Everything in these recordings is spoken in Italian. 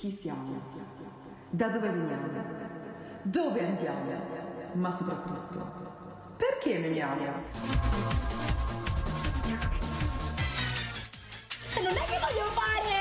Chi siamo? Da dove veniamo? Dove andiamo? Ma soprattutto, perché memiamo? Non è che voglio fare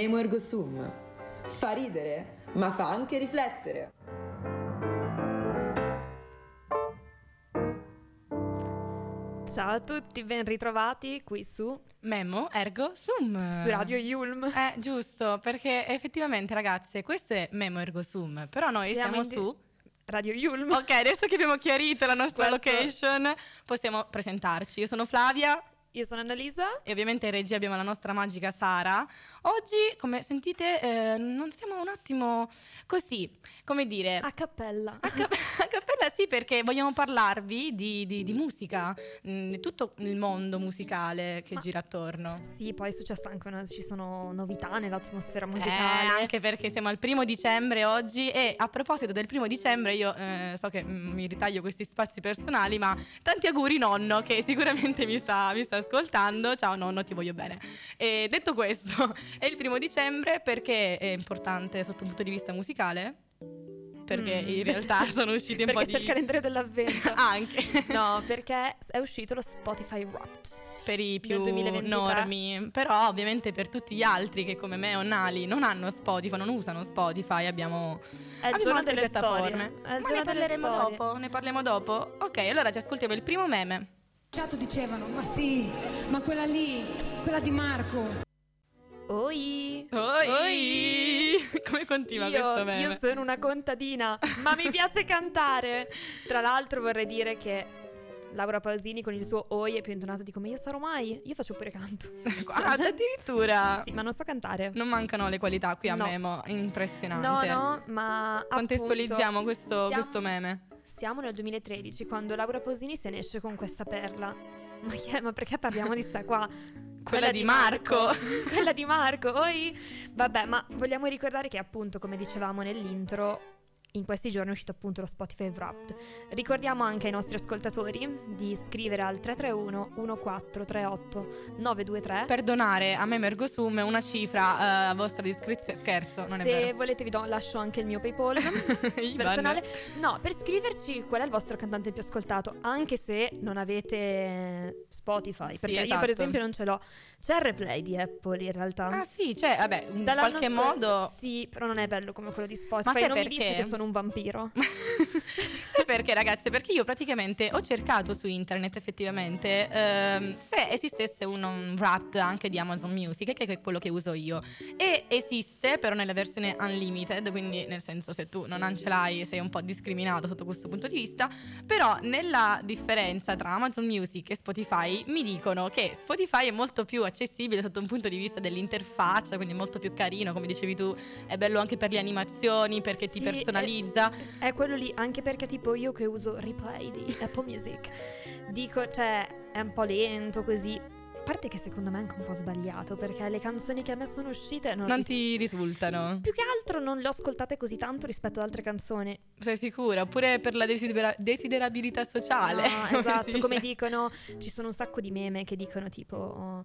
Memo ergo sum. Fa ridere, ma fa anche riflettere. Ciao a tutti, ben ritrovati qui su, Memo, ergo, sum. su Radio Yulm. Eh, giusto, perché effettivamente ragazze, questo è Memo, ergo, sum, però noi Siamo siamo su... Radio Yulm. Ok, adesso che abbiamo chiarito la nostra Questo- location, possiamo presentarci. Io sono Flavia Io sono Annalisa. e ovviamente in regia abbiamo la nostra magica Sara. Oggi, come sentite, eh, non siamo un attimo così, come dire... A cappella. A, cap- a cappella sì, perché vogliamo parlarvi di, di- di musica, mm, di tutto il mondo musicale che Ma- gira attorno. Sì, poi è successo anche una, ci sono novità nell'atmosfera Eh, musicale. anche perché siamo al primo dicembre oggi e a proposito del primo dicembre io eh, so che mm, mi ritaglio questi spazi personali ma tanti auguri nonno che sicuramente mi sta, mi sta ascoltando, ciao nonno ti voglio bene. E detto questo è il primo dicembre perché è importante sotto un punto di vista musicale? Perché Mm. in realtà sono usciti un po' Perché di... c'è il calendario dell'avvento. Anche. No, perché è uscito lo Spotify Wrapped. per i più 2023. normi, però ovviamente per tutti gli altri che come me o Nali non hanno Spotify, non usano Spotify, abbiamo, abbiamo altre piattaforme. Ma ne parleremo dopo, ne parliamo dopo. Ok, allora ci ascoltiamo il primo meme. Dicevano, ma sì, ma quella lì, quella di Marco. Oi! Oi! Come continua questo Io, meme? io sono una contadina, ma mi piace cantare. Tra l'altro vorrei dire che Laura Pausini con il suo Oi è più intonato di come io sarò mai. Io faccio pure canto. Guarda, addirittura Sì, ma non so cantare. non mancano le qualità qui a No. Memo, No, impressionante. no, ma Contestualizziamo appunto, questo, siamo- questo meme. Siamo nel 2013 quando Laura Pausini se ne esce con questa perla. Ma, è? Ma perché parliamo di sta qua? Quella di Marco. Quella di Marco. Oi. Vabbè, ma vogliamo ricordare che appunto, come dicevamo nell'intro, in questi giorni è uscito appunto lo Spotify Wrapped. Ricordiamo anche ai nostri ascoltatori di scrivere al 331 1438 923 Per donare a Meme Ergo Sum una cifra eh, a vostra discrezione. Scherzo, non è Se vero. volete vi do- lascio anche il mio PayPal personale. No, per scriverci qual è il vostro cantante più ascoltato, anche se non avete Spotify, Sì, perché io esatto. per esempio non ce l'ho. C'è il replay di Apple in realtà. Ah sì, cioè, vabbè, in Dall'anno qualche modo... Sì, però non è bello come quello di Spotify. Ma non mi perché? dici che sono un vampiro. Sai perché ragazze? Perché io praticamente ho cercato su internet effettivamente ehm, se esistesse un, un wrapped anche di Amazon Music, che è quello che uso io. E esiste però nella versione unlimited, quindi nel senso se tu non ce l'hai sei un po' discriminato sotto questo punto di vista. Però nella differenza tra Amazon Music e Spotify mi dicono che Spotify è molto più accessibile sotto un punto di vista dell'interfaccia, quindi è molto più carino, come dicevi tu, è bello anche per le animazioni perché ti Sì, personalizza. È, è quello lì, anche perché tipo io che uso replay di Apple Music, dico, cioè, è un po' lento così. A parte che secondo me è anche un po' sbagliato, perché le canzoni che a me sono uscite non, Non ris- ti risultano? Più che altro non le ho ascoltate così tanto rispetto ad altre canzoni. Sei sicura? Oppure per la desidera- desiderabilità sociale? No, esatto, come dicono, ci sono un sacco di meme che dicono tipo oh,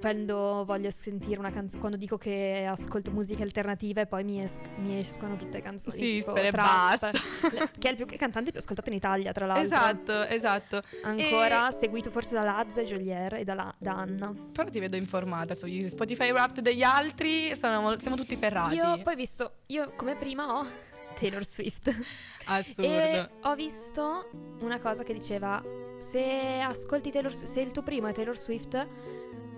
quando voglio sentire una canzone, quando dico che ascolto musica alternativa e poi mi, es- mi escono tutte canzoni Sì, tipo e basta. le- che è il più che cantante più ascoltato in Italia, tra l'altro. Esatto, esatto. Ancora seguito forse da Lazza e Jolier e da, La- da Anna. Però ti vedo informata sugli Spotify Wrapped degli altri, sono siamo tutti ferrati. Io poi ho visto, io come prima ho Taylor Swift. Assurdo. E ho visto una cosa che diceva: Se ascolti Taylor Swift, se il tuo primo è Taylor Swift,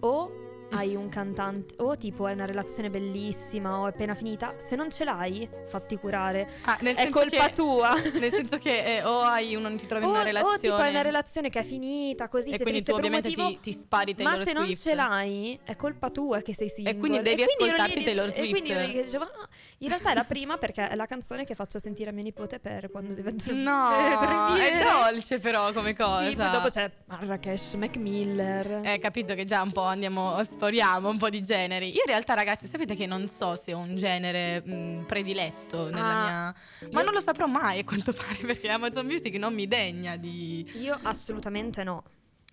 o hai un cantante o tipo hai una relazione bellissima o è appena finita, se non ce l'hai, fatti curare. Ah, È colpa che- tua. Nel senso che eh, o hai un, non ti trovi in O, una o relazione tipo hai una relazione che è finita così, e quindi tu ovviamente motivo, ti, ti spari Taylor ma se non Swift. ce l'hai, è colpa tua che sei single. quindi devi quindi ero lì ascoltarti di- Taylor E quindi io Swift. dicevo, "Ah, in realtà è la prima perché è la canzone che faccio sentire a mio nipote per quando deve dormire. No, è dolce però come cosa. Sì, poi dopo c'è Marrakesh, Mac Miller. Eh, capito che già un po' andiamo, sforiamo un po' di generi. Io in realtà, ragazzi, sapete che non so se ho un genere mh, prediletto nella Ah, mia. Ma io- non lo saprò mai a quanto pare perché Amazon Music non mi degna di. Io assolutamente no.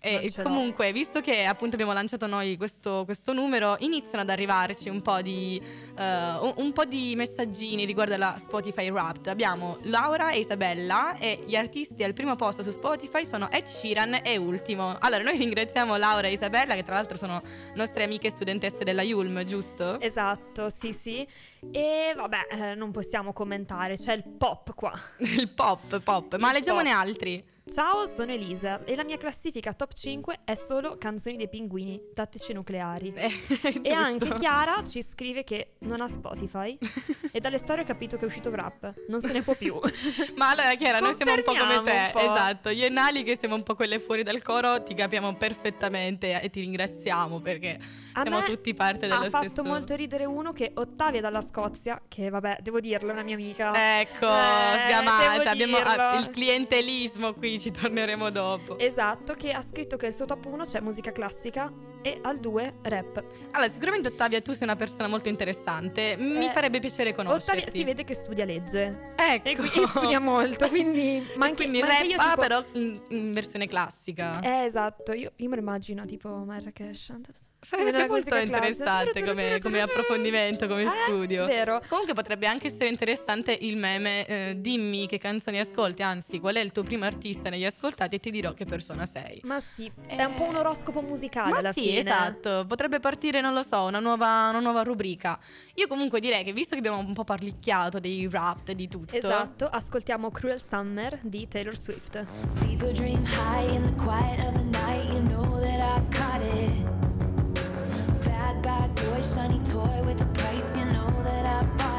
E ce l'ho. comunque, visto che appunto abbiamo lanciato noi questo, questo numero, iniziano ad arrivarci un po' di eh, un, un po' di messaggini riguardo alla Spotify Wrapped. Abbiamo Laura e Isabella e gli artisti al primo posto su Spotify sono Ed Sheeran e Ultimo. Allora, noi ringraziamo Laura e Isabella, che tra l'altro sono nostre amiche studentesse della Yulm, giusto? Esatto, sì, sì. E vabbè, eh, non possiamo commentare, c'è il pop qua. Il pop, pop. Ma Il leggiamone pop. altri. Ciao, sono Elisa e la mia classifica top 5 è solo canzoni dei pinguini, tattici nucleari. Eh, E anche Chiara ci scrive che non ha Spotify e dalle storie ho capito che è uscito Wrap, non se ne può più. Ma allora Chiara, noi siamo un po' come te, esatto. Io e Nali che siamo un po' quelle fuori dal coro, ti capiamo perfettamente e ti ringraziamo perché A siamo tutti parte dello ha stesso. fatto molto ridere uno che Ottavia dalla Scozia, che vabbè, devo dirlo, è una mia amica. Ecco, Eh, sgamata, abbiamo ah, il clientelismo qui, ci torneremo dopo. Esatto, che ha scritto che il suo top 1 c'è musica classica e al 2 rap. Allora, sicuramente Ottavia, tu sei una persona molto interessante, mi Eh, farebbe piacere conoscerti. Ottavia si vede che studia legge. Ecco. E quindi studia molto, quindi... Ma anche, Quindi ma rappa io, tipo- però in, in versione classica. Eh, esatto, io, io me lo immagino tipo Marrakesh. Sarebbe molto interessante come, come approfondimento, come Eh, studio. Vero. Comunque potrebbe anche essere interessante il meme eh, dimmi che canzoni ascolti, anzi qual è il tuo primo artista negli ascoltati e ti dirò che persona sei. Ma sì, è un po' un oroscopo musicale Ma alla sì, fine. esatto, potrebbe partire, non lo so, una nuova, una nuova rubrica. Io comunque direi che visto che abbiamo un po' parlicchiato dei rap e di tutto, Esatto, ascoltiamo Cruel Summer di Taylor Swift. People dream high in the quiet of the night. You know that I caught it. Shiny toy with a price. You know that I bought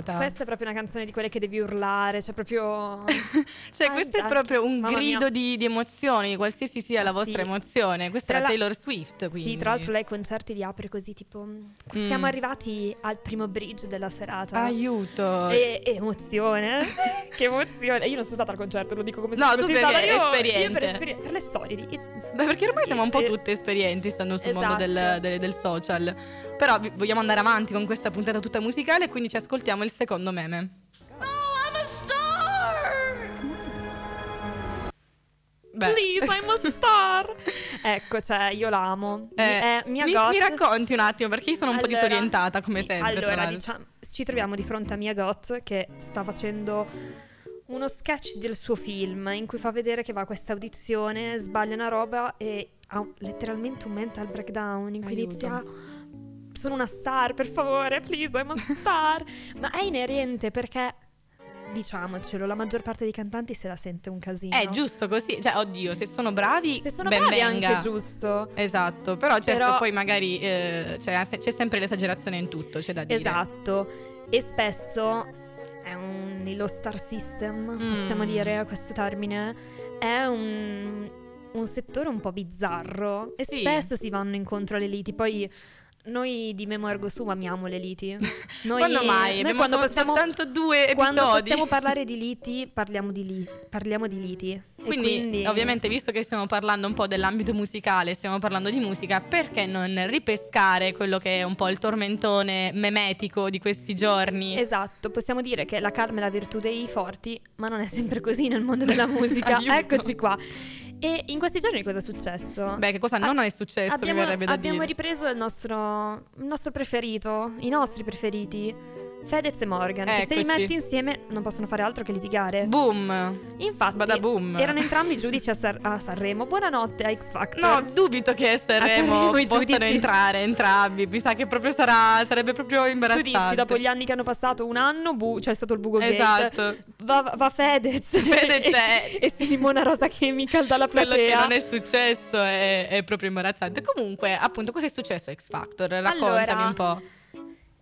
devastata. Questa è proprio una canzone di quelle che devi urlare, cioè proprio... Cioè, Ah, questo è proprio un grido di, di emozioni, qualsiasi sia la vostra Sì. emozione. Questa Tra era la- Taylor Swift, quindi. Sì, tra l'altro lei i concerti li apre così, tipo... Siamo Mm. arrivati al primo bridge della serata. Aiuto. E, e emozione, che emozione. Io non sono stata al concerto, lo dico come se No, tu perché stata io, io esperiente. per, esperi- per le storie di... Beh, perché ormai siamo un po' tutte esperienti stando sul mondo Esatto. del, del- del social. Però vi- vogliamo andare avanti con questa puntata tutta musicale, quindi ci ascoltiamo il secondo meme. Beh. Please, I'm a star! ecco, cioè, io l'amo. Eh, mi, goth. mi racconti un attimo perché io sono un po' Allora, disorientata come sì, sempre. Allora, diciamo, ci troviamo di fronte a Mia Goth che sta facendo uno sketch del suo film in cui fa vedere che va a questa audizione, sbaglia una roba e ha letteralmente un mental breakdown in cui Aiuto. inizia sono una star, per favore, please, I'm a star. Ma è inerente perché diciamocelo, la maggior parte dei cantanti se la sente un casino. È giusto così, cioè, oddio, se sono bravi, Se sono ben bravi è venga. anche giusto. Esatto, però certo Però- poi magari eh, c'è, c'è sempre l'esagerazione in tutto, c'è da dire. Esatto. E spesso è un, lo star system, possiamo Mm. dire questo termine, è un, un settore un po' bizzarro e Sì. spesso si vanno incontro alle liti. Poi noi di Memo Ergo Sum amiamo le liti. Noi, Quando mai? noi quando possiamo, soltanto due quando episodi. possiamo parlare di liti, parliamo di, li- parliamo di liti. E Quindi, ovviamente, visto che stiamo parlando un po' dell'ambito musicale, stiamo parlando di musica, perché non ripescare quello che è un po' il tormentone memetico di questi giorni? Esatto, possiamo dire che la calma è la virtù dei forti, ma non è sempre così nel mondo della musica. Eccoci qua. E in questi giorni cosa è successo? Beh, che cosa non è successo, mi abbiamo, verrebbe da abbiamo dire. ripreso il nostro, il nostro preferito, i nostri preferiti, Fedez e Morgan, che se li Eccoci. metti insieme non possono fare altro che litigare. Boom! Infatti, Sbadaboom. erano entrambi giudici a, San- a Sanremo. Buonanotte a X Factor. No, dubito che a Sanremo possano entrare entrambi. Mi sa che proprio sarà, sarebbe proprio tu imbarazzante. dici, dopo gli anni che hanno passato, un anno, bu- c'è stato il buco. Esatto. Va, va Fedez, Fedez è- e, si limona Rosa Chemical dalla Quello che platea. non è successo è, è proprio imbarazzante. Comunque, appunto, cosa è successo a X Factor? Raccontami Allora, un po'.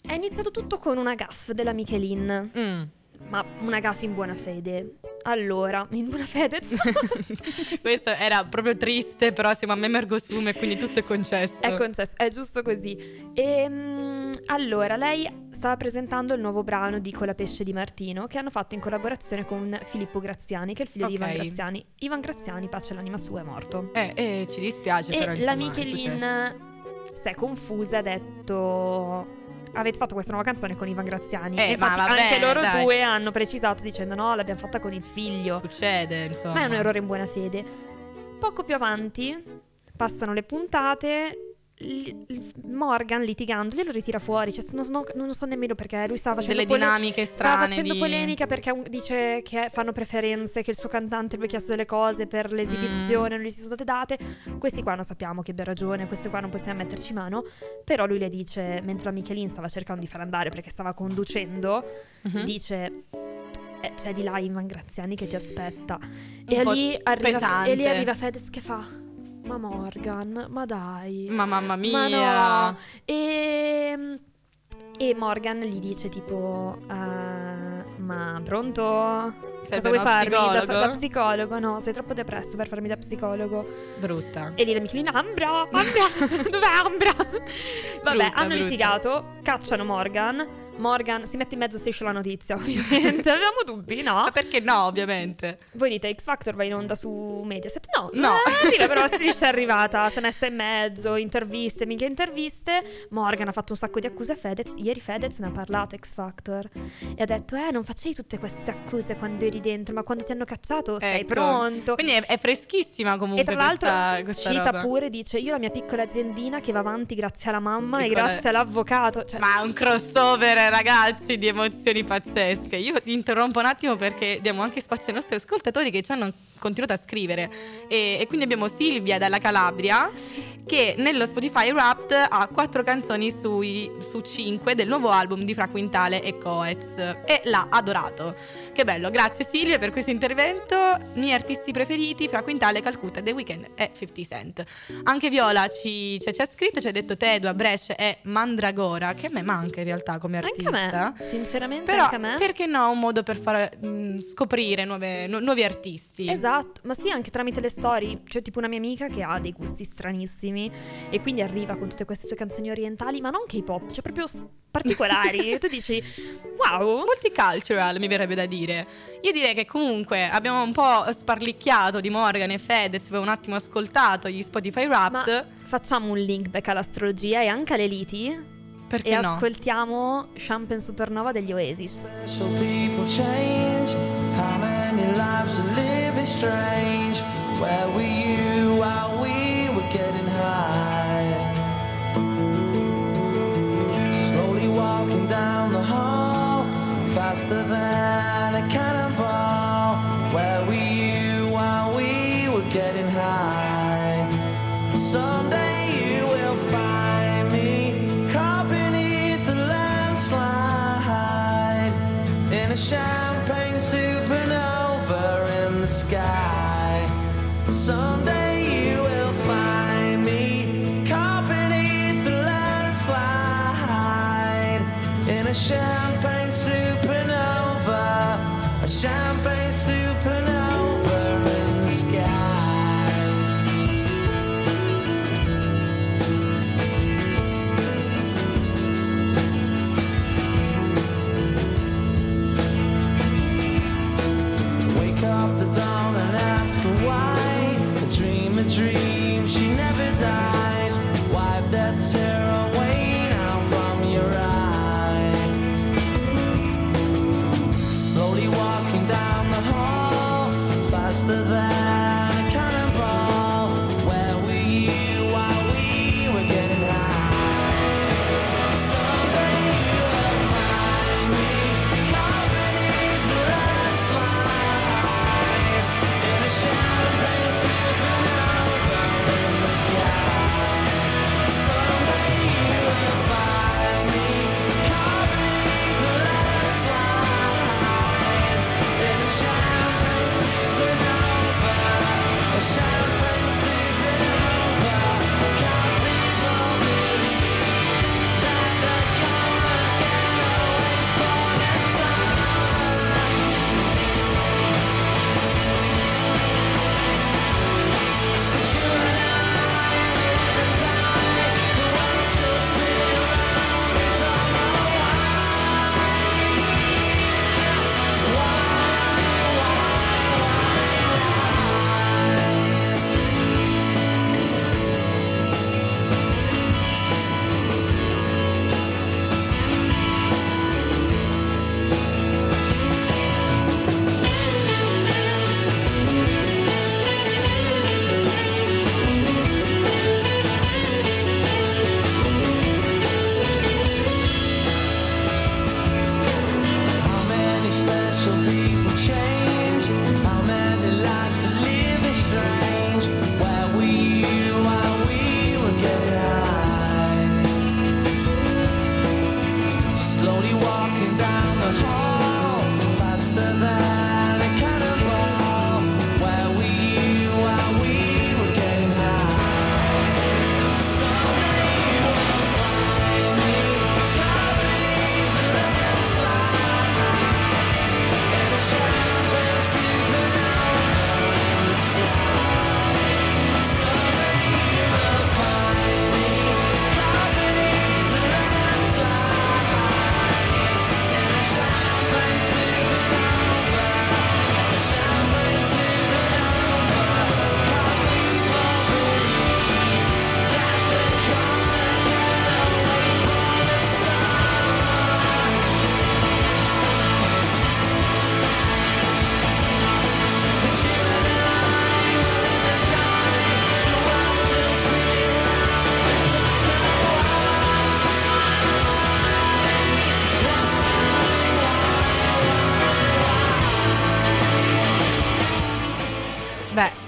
È iniziato tutto con una gaff della Michelin, Mm. ma una gaff in buona fede. Allora, in buona fede? Questo era proprio triste, però siamo a Memergo Sum e quindi tutto è concesso. è concesso, è giusto così. Ehm, allora, lei stava presentando il nuovo brano di Colapesce di Martino che hanno fatto in collaborazione con Filippo Graziani, che è il figlio di Ivan. Graziani. Ivan Graziani, pace l'anima sua, è morto. Eh, eh, ci dispiace, E però la insomma, è Michelin si è confusa e ha detto... Avete fatto questa nuova canzone con Ivan Graziani. Eh, e ma vabbè, anche loro dai. due hanno precisato dicendo no, l'abbiamo fatta con il figlio. Succede, insomma. Ma è un errore in buona fede. Poco più avanti passano le puntate. Morgan litigando glielo ritira fuori. Cioè, non, non- non so nemmeno perché. Lui stava facendo Delle pole- dinamiche Stava strane. facendo di- polemica perché un- dice che fanno preferenze, che il suo cantante gli ha chiesto delle cose per l'esibizione, Mm. non gli si sono state date. Questi qua non sappiamo che abbia ragione, questi qua non possiamo metterci mano. Però lui le dice, mentre la Michelin stava cercando di far andare perché stava conducendo, Mhm. dice "Eh, c'è di là Ivan Graziani che ti aspetta e lì, arriva, e lì arriva Fedez che fa ma Morgan ma dai Ma mamma mia. ma no e, e Morgan gli dice tipo "Eh, ma pronto Sei cosa vuoi farmi da, psicologo? da psicologo no sei troppo depresso per farmi da psicologo Brutta. e lì la Michelin Ambra Ambra dov'è Ambra vabbè Brutta, hanno brutta. litigato cacciano Morgan Morgan si mette in mezzo e striscia la notizia ovviamente avevamo dubbi no Ma perché no, ovviamente? voi dite X Factor va in onda su Mediaset? No, No. Eh, sì, però la striscia è arrivata, si è messa in mezzo, interviste, mica interviste. Morgan ha fatto un sacco di accuse a Fedez. Ieri Fedez ne ha parlato X Factor e ha detto: Eh, non facevi tutte queste accuse quando eri dentro, ma quando ti hanno cacciato sei Ecco. pronto. Quindi è, è freschissima comunque e tra l'altro questa, questa cita roba. pure, dice: Io la mia piccola aziendina che va avanti grazie alla mamma e Piccola- grazie all'avvocato. Cioè, Ma un crossover, ragazzi, di emozioni pazzesche. Io ti interrompo un attimo perché diamo anche spazio ai nostri ascoltatori che ci hanno continuato a scrivere. E, e quindi abbiamo Silvia dalla Calabria che nello Spotify Wrapped ha quattro canzoni sui, su cinque del nuovo album di Fra Quintale e Coez e l'ha adorato. Che bello, grazie Silvia per questo intervento. Miei artisti preferiti, Fra Quintale, Calcutta, The Weeknd e 50 Cent. Anche Viola ci, ci, ci ha scritto, ci ha detto Tedua, Brescia e Mandragora, che a me manca in realtà come artista. Anche a me, sinceramente Però anche a me. perché no, un modo per far mh, scoprire nuove- nu- nuovi artisti. Esatto, ma sì, anche tramite le storie. C'è tipo una mia amica che ha dei gusti stranissimi e quindi arriva con tutte queste tue canzoni orientali, ma non K-pop, cioè proprio particolari. e tu dici, wow, Multicultural mi verrebbe da dire. Io direi che comunque abbiamo un po' sparlicchiato di Morgan e Fedez, avevo un attimo ascoltato gli Spotify ma Wrapped. facciamo un link back all'astrologia e anche alle liti Perché e no? ascoltiamo Champagne Supernova degli Oasis. So people change. Lives are living strange? Where were you while we were getting high? Slowly walking down the hall, faster than a cannonball. Where were you while we were getting high? Someday you will find me caught beneath the landslide in a champagne champagne supernova, a champagne supernova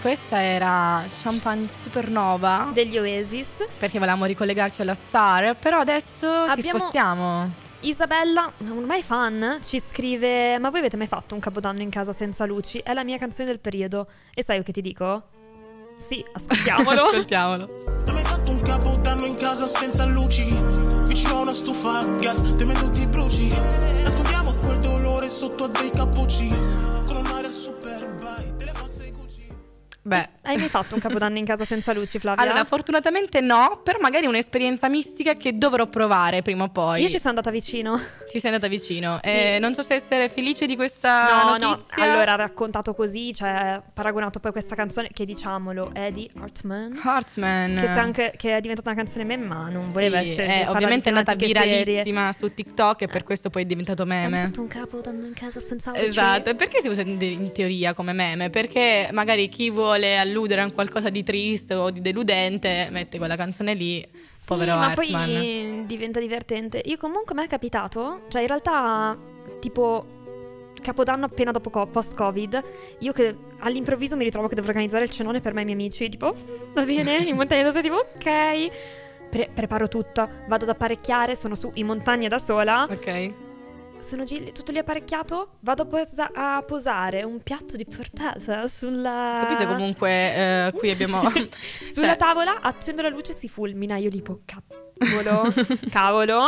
questa era Champagne Supernova degli Oasis. perché volevamo ricollegarci alla star, però adesso ci Abbiamo- spostiamo. Isabella, ormai fan, ci scrive: Ma voi avete mai fatto un capodanno in casa senza luci? È la mia canzone del periodo. E sai io che ti dico? Sì, ascoltiamolo. Ascoltiamolo. Ti hai mai fatto un capodanno in casa senza luci? Vicino a una stufa a gas, temendo ti bruci. Nascondiamo quel dolore sotto a dei cappucci. Beh, Hai mai fatto un capodanno in casa senza luci, Flavia? allora fortunatamente no, però magari un'esperienza mistica che dovrò provare prima o poi. Io ci sono andata vicino. Ci sei andata vicino. Sì. Eh, non so se essere felice di questa No, no, notizia. allora raccontato così, cioè paragonato poi a questa canzone che diciamolo è di Hartman. Hartman. Che, anche- che è diventata una canzone meme, ma non voleva Sì, essere. eh, ovviamente è andata tematiche serie. viralissima su TikTok e per questo poi è diventato meme. fatto un capodanno in casa senza luci? Esatto, e perché si usa in, in teoria come meme? Perché magari chi vuole alludere a qualcosa di triste o di deludente mette quella canzone lì, povero sì, ma Hartman. poi diventa divertente. Io comunque mi è capitato, cioè in realtà tipo Capodanno appena dopo co- post-Covid, io che all'improvviso mi ritrovo che devo organizzare il cenone per me e i miei amici, tipo, va bene, in montagna da sola, tipo, ok. Pre- preparo tutto, vado ad apparecchiare, sono su in montagna da sola, Ok. Sono gi- tutto lì apparecchiato, vado a, posa- a posare un piatto di portata sulla... Capite comunque eh, qui abbiamo Sulla cioè, tavola accendo la luce e si fulmina. Io tipo, cavolo, cavolo.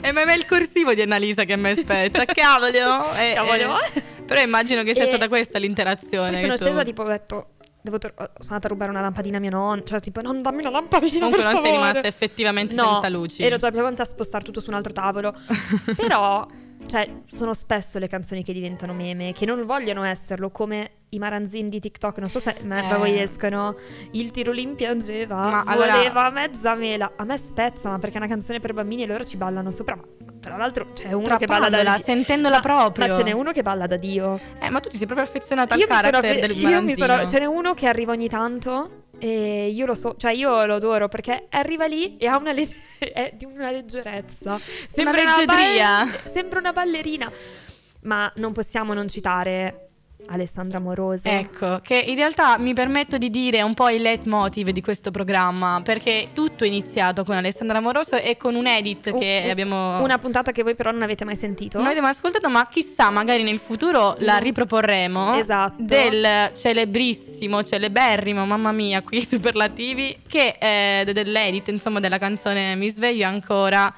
È meme il corsivo di Annalisa che mi spezza. Cavolo! Eh, Cavolo. eh, però immagino che sia stata questa l'interazione. Sono tu- scesa tipo ho detto, devo tor- sono andata a rubare una lampadina a mio nonno. Cioè tipo, non dammi una lampadina Comunque non sei favore. rimasta effettivamente No, senza luci. ero già avanti a spostare tutto su un altro tavolo. Però, cioè, sono spesso le canzoni che diventano meme, che non vogliono esserlo, come i maranzini di TikTok. Non so se ma- Eh. voi escono. Il tirolin piangeva, Ma allora- voleva mezza mela. A me spezza, ma perché è una canzone per bambini e loro ci ballano sopra. Ma tra l'altro c'è uno che balla da Dio. sentendola Ma- proprio. Ma ce n'è uno che balla da Dio. Eh, ma tu ti sei proprio affezionata al Io character fe- del io mi maranzino. sono- ce n'è uno che arriva ogni tanto e io lo so, cioè io lo adoro perché arriva lì e ha una, le- è di una leggerezza. Sembra leggiadria. balle- sembra una ballerina. Ma non possiamo non citare Alessandra Moroso. Ecco, che in realtà mi permetto di dire un po' il leitmotiv di questo programma, perché tutto è iniziato con Alessandra Moroso e con un edit che Un- abbiamo... Una puntata che voi però non avete mai sentito. Non abbiamo ascoltato, ma chissà, magari nel futuro la No. riproporremo. Esatto. Del celebrissimo, celeberrimo, mamma mia, qui superlativi, che è de- dell'edit, insomma, della canzone Mi sveglio ancora.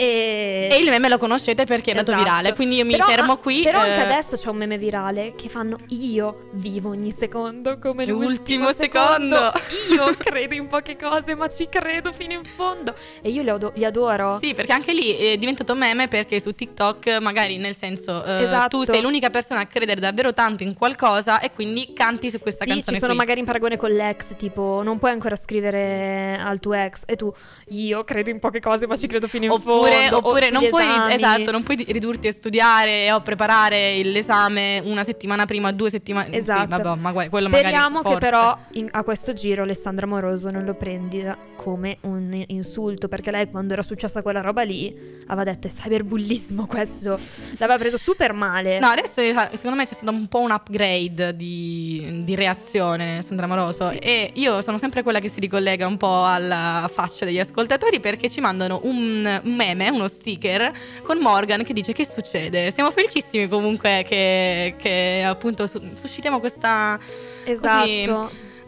E, E il meme lo conoscete perché è andato Esatto. virale, quindi io mi Però- fermo qui. Però anche eh, adesso c'è un meme virale che fanno io vivo ogni secondo come L'ultimo l'ultimo secondo." Io credo in poche cose, ma ci credo fino in fondo. E io li, ado- li adoro. Sì, perché anche lì è diventato meme perché su TikTok magari nel senso eh, Esatto. tu sei l'unica persona a credere davvero tanto in qualcosa e quindi canti su questa Sì, canzone ci sono qui. magari in paragone con l'ex, tipo non puoi ancora scrivere al tuo ex e tu io credo in poche cose, ma ci credo fino in Oppure, fondo. Oppure sugli non puoi, esatto, non puoi ridurti a studiare o preparare l'esame una settimana prima, due settimane. Esatto. Sì, vabbè, ma quello Speriamo magari che però in- a questo giro Alessandra Moroso non lo prendi come un insulto, perché lei quando era successa quella roba lì aveva detto è cyberbullismo questo, l'aveva preso super male. No, adesso secondo me c'è stato un po' un upgrade di, di reazione Sandra Moroso e io sono sempre quella che si ricollega un po' alla faccia degli ascoltatori perché ci mandano un meme, uno sticker con Morgan che dice che succede. Siamo felicissimi comunque che, che appunto su- suscitiamo questa esatto. così,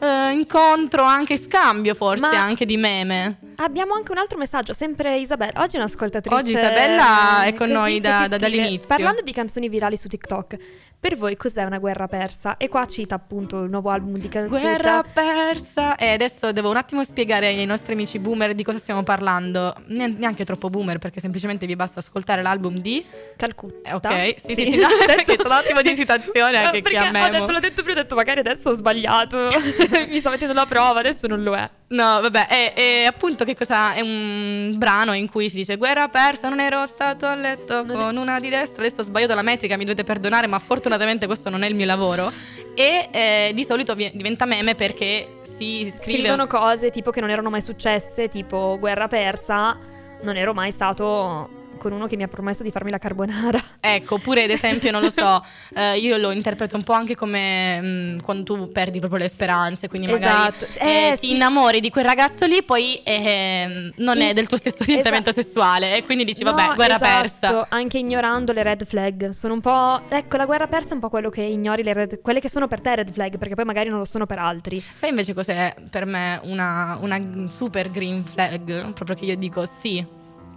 eh, incontro, anche scambio forse Ma- anche di meme. Abbiamo anche un altro messaggio, sempre Isabella. Oggi è un'ascoltatrice. Oggi Isabella è con noi da- da- dall'inizio. Parlando di canzoni virali su TikTok, per voi cos'è una guerra persa? E qua cita appunto il nuovo album di Calcutta. Guerra persa. E adesso devo un attimo spiegare ai nostri amici boomer di cosa stiamo parlando. Neanche troppo boomer, perché semplicemente vi basta ascoltare l'album di. Calcutta. Eh, ok, sì, sì, sì, no, perché un attimo di citazione anche Perché a ho Memo. detto, l'ho detto prima, ho detto magari adesso ho sbagliato. Mi sto mettendo la prova, adesso non lo è. No, vabbè, è, è appunto che cosa è un brano in cui si dice guerra persa, non ero stato a letto Non con una di destra, adesso ho sbagliato la metrica, mi dovete perdonare, ma fortunatamente questo non è il mio lavoro. E eh, di solito vi- diventa meme perché si scrive Scrivono cose tipo che non erano mai successe, tipo guerra persa, non ero mai stato con uno che mi ha promesso di farmi la carbonara. Ecco, oppure ad esempio, non lo so, eh, io lo interpreto un po' anche come mm, quando tu perdi proprio le speranze, quindi magari Esatto. eh, Eh, ti sì. innamori di quel ragazzo lì, poi ehm, non è del tuo stesso orientamento Esatto. sessuale e quindi dici vabbè, No, guerra esatto, persa. Anche ignorando le red flag. Sono un po'. Ecco, la guerra persa è un po' quello che ignori le red... quelle che sono per te red flag, perché poi magari non lo sono per altri. Sai invece cos'è per me una, una super green flag? Proprio che io dico sì,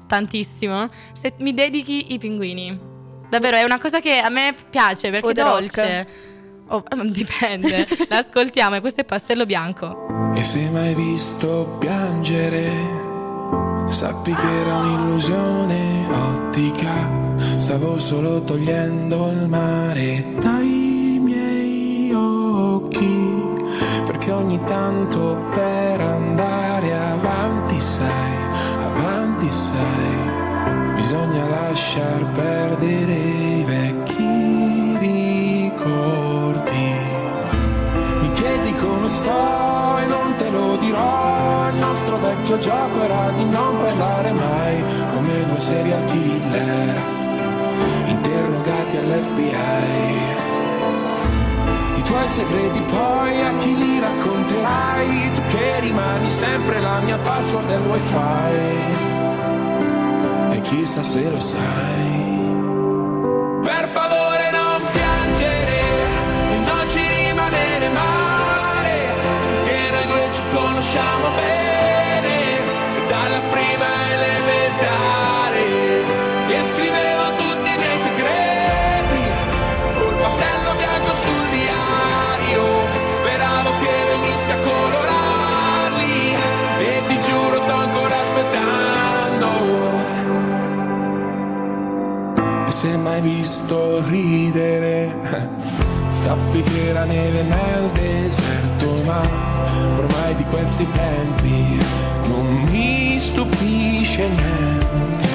tantissimo. Se mi dedichi i pinguini. Davvero, è una cosa che a me piace perché O è dolce. Oh, dipende, l'ascoltiamo e questo è Pastello Bianco. E se mai visto piangere, sappi che era un'illusione ottica. Stavo solo togliendo il mare dai miei occhi. Perché ogni tanto per andare avanti, sai, avanti, sai, bisogna lasciar perdere i vecchi ricordi. Mi chiedi come sto e non te lo dirò. Il nostro vecchio gioco era di non parlare mai come due serial killer interrogati all'FBI. I tuoi segreti poi a chi li racconterai? Tu che rimani sempre la mia password del wifi. E chissà se lo sai. Visto ridere, sappi che la neve nel deserto, ma ormai di questi tempi non mi stupisce niente.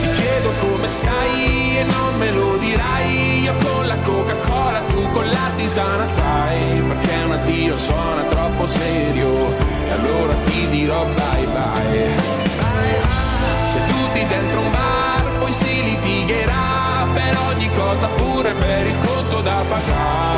Ti chiedo come stai e non me lo dirai, io con la Coca-Cola, tu con la tisana Thai, perché un addio suona troppo serio, e allora ti dirò bye bye. Seduti dentro un bar, poi si litigherà per ogni cosa, pure per il conto da pagare.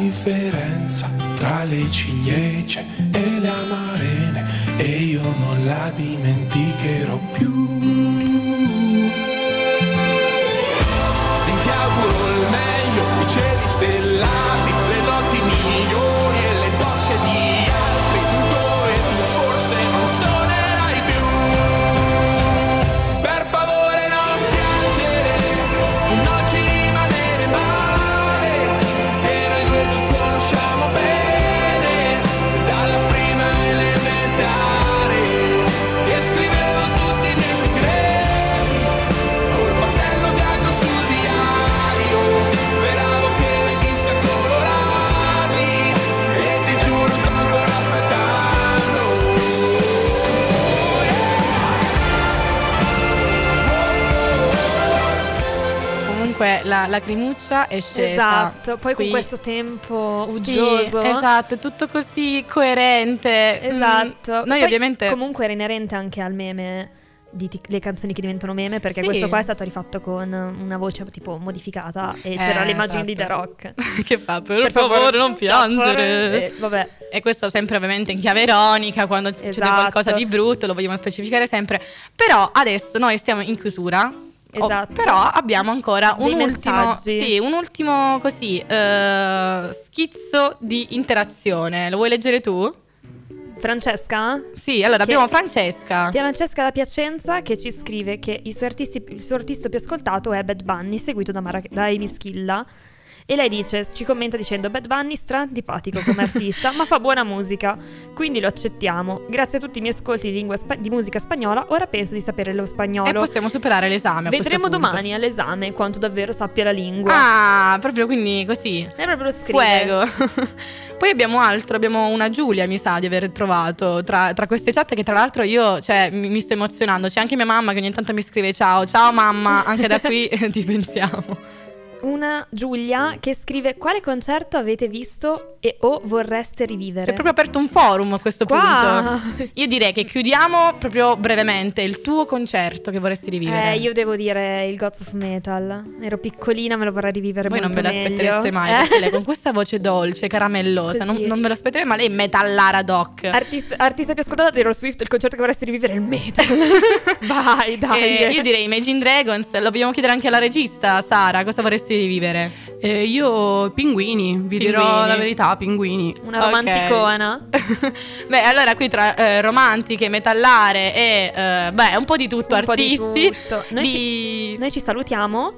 Differenza tra le ciliegie e le amarene E io non la dimenticherò più la lacrimuccia è scesa. Esatto, poi qui. con questo tempo Sì, uggioso. esatto, è tutto così coerente. Esatto. Mm, Noi Poi ovviamente... Comunque era inerente anche al meme di tic- le canzoni che diventano meme, perché Sì. questo qua è stato rifatto con una voce tipo modificata e Eh, c'era l'immagine di The esatto. Rock. che fa? Per, favore, non piangere. E, vabbè, E questo sempre ovviamente in chiave ironica, quando succede Esatto. qualcosa di brutto, lo vogliamo specificare sempre. Però adesso noi stiamo in chiusura. Oh, Esatto. però abbiamo ancora un ultimo, sì, un ultimo così, eh, schizzo di interazione. Lo vuoi leggere tu? Francesca? Sì, allora abbiamo Francesca. Francesca da Piacenza che ci scrive che suoi artisti- il suo artista più ascoltato è Bad Bunny, seguito da, Mara- da Amy Schilla. E lei dice, ci commenta dicendo Bad Bunny strantipatico come artista, ma fa buona musica, quindi lo accettiamo. Grazie a tutti i miei ascolti di, lingua spa- di musica spagnola, ora penso di sapere lo spagnolo. E possiamo superare l'esame. Vedremo domani all'esame quanto davvero sappia la lingua. Ah, proprio quindi così. È proprio. Fuego. Poi abbiamo altro, abbiamo una Giulia, mi sa di aver trovato tra, tra queste chat che tra l'altro io, cioè, mi, mi sto emozionando. C'è anche mia mamma che ogni tanto mi scrive ciao, ciao mamma, anche da qui ti pensiamo. Una Giulia che scrive quale concerto avete visto e o vorreste rivivere. Si è proprio aperto un forum a questo Qua. punto. Io direi che chiudiamo proprio brevemente il tuo concerto che vorresti rivivere. Eh, io devo dire il Gods of Metal. Ero piccolina, me lo vorrei rivivere Voi non ve l'aspettereste mai, Eh. lei con questa voce dolce, caramellosa, non, non ve lo aspetterei, ma lei è metallara doc. Artista, artista più ascoltata Taylor Swift, il concerto che vorresti rivivere è il metal. Vai, dai. Eh, io direi Imagine Dragons, lo vogliamo chiedere anche alla regista, Sara, cosa vorresti rivivere? Eh, io pinguini, vi dirò Pinguini. la verità, pinguini. Una Ok. romanticona. Beh, allora qui tra eh, romantiche, metallare e eh, beh, un po' di tutto, Un po' di artisti. tutto. Noi, di- ci, noi ci salutiamo.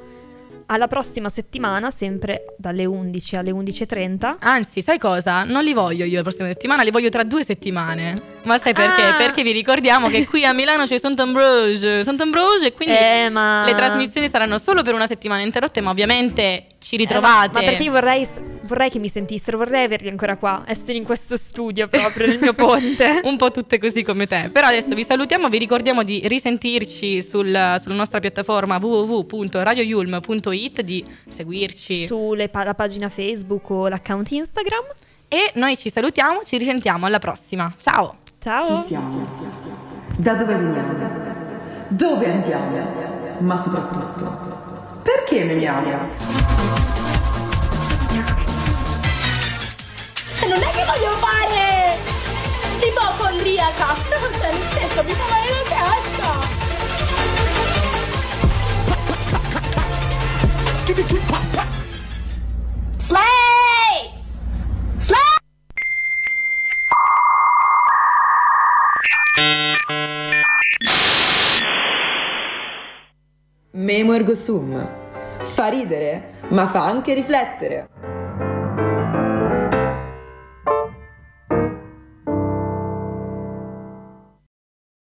Alla prossima settimana, sempre dalle 11 alle 11.30. Anzi, sai cosa? Non li voglio io la prossima settimana, li voglio tra due settimane. Ma sai perché? Ah. Perché vi ricordiamo che qui a Milano c'è Sant'Ambrogio, Sant'Ambrogio e quindi Eh, ma... le trasmissioni saranno solo per una settimana interrotte, ma ovviamente ci ritrovate. Eh, ma, ma perché io vorrei, vorrei che mi sentissero, vorrei averli ancora qua, essere in questo studio proprio nel mio ponte. un po' tutte così come te. Però adesso vi salutiamo, vi ricordiamo di risentirci sul- sulla nostra piattaforma www.radioyulm.it, di seguirci Sulla pagina Facebook o l'account Instagram. e noi ci salutiamo, ci risentiamo alla prossima. Ciao! Ciao! Chi siamo? Da dove veniamo? Dove andiamo? Ma soprattutto, perché memiamo? Cioè, non è che voglio fare l'ipocondriaca. Cioè, nel senso, mi fa male la testa. Slay! Slay! Memo ergo sum. Fa ridere, ma fa anche riflettere.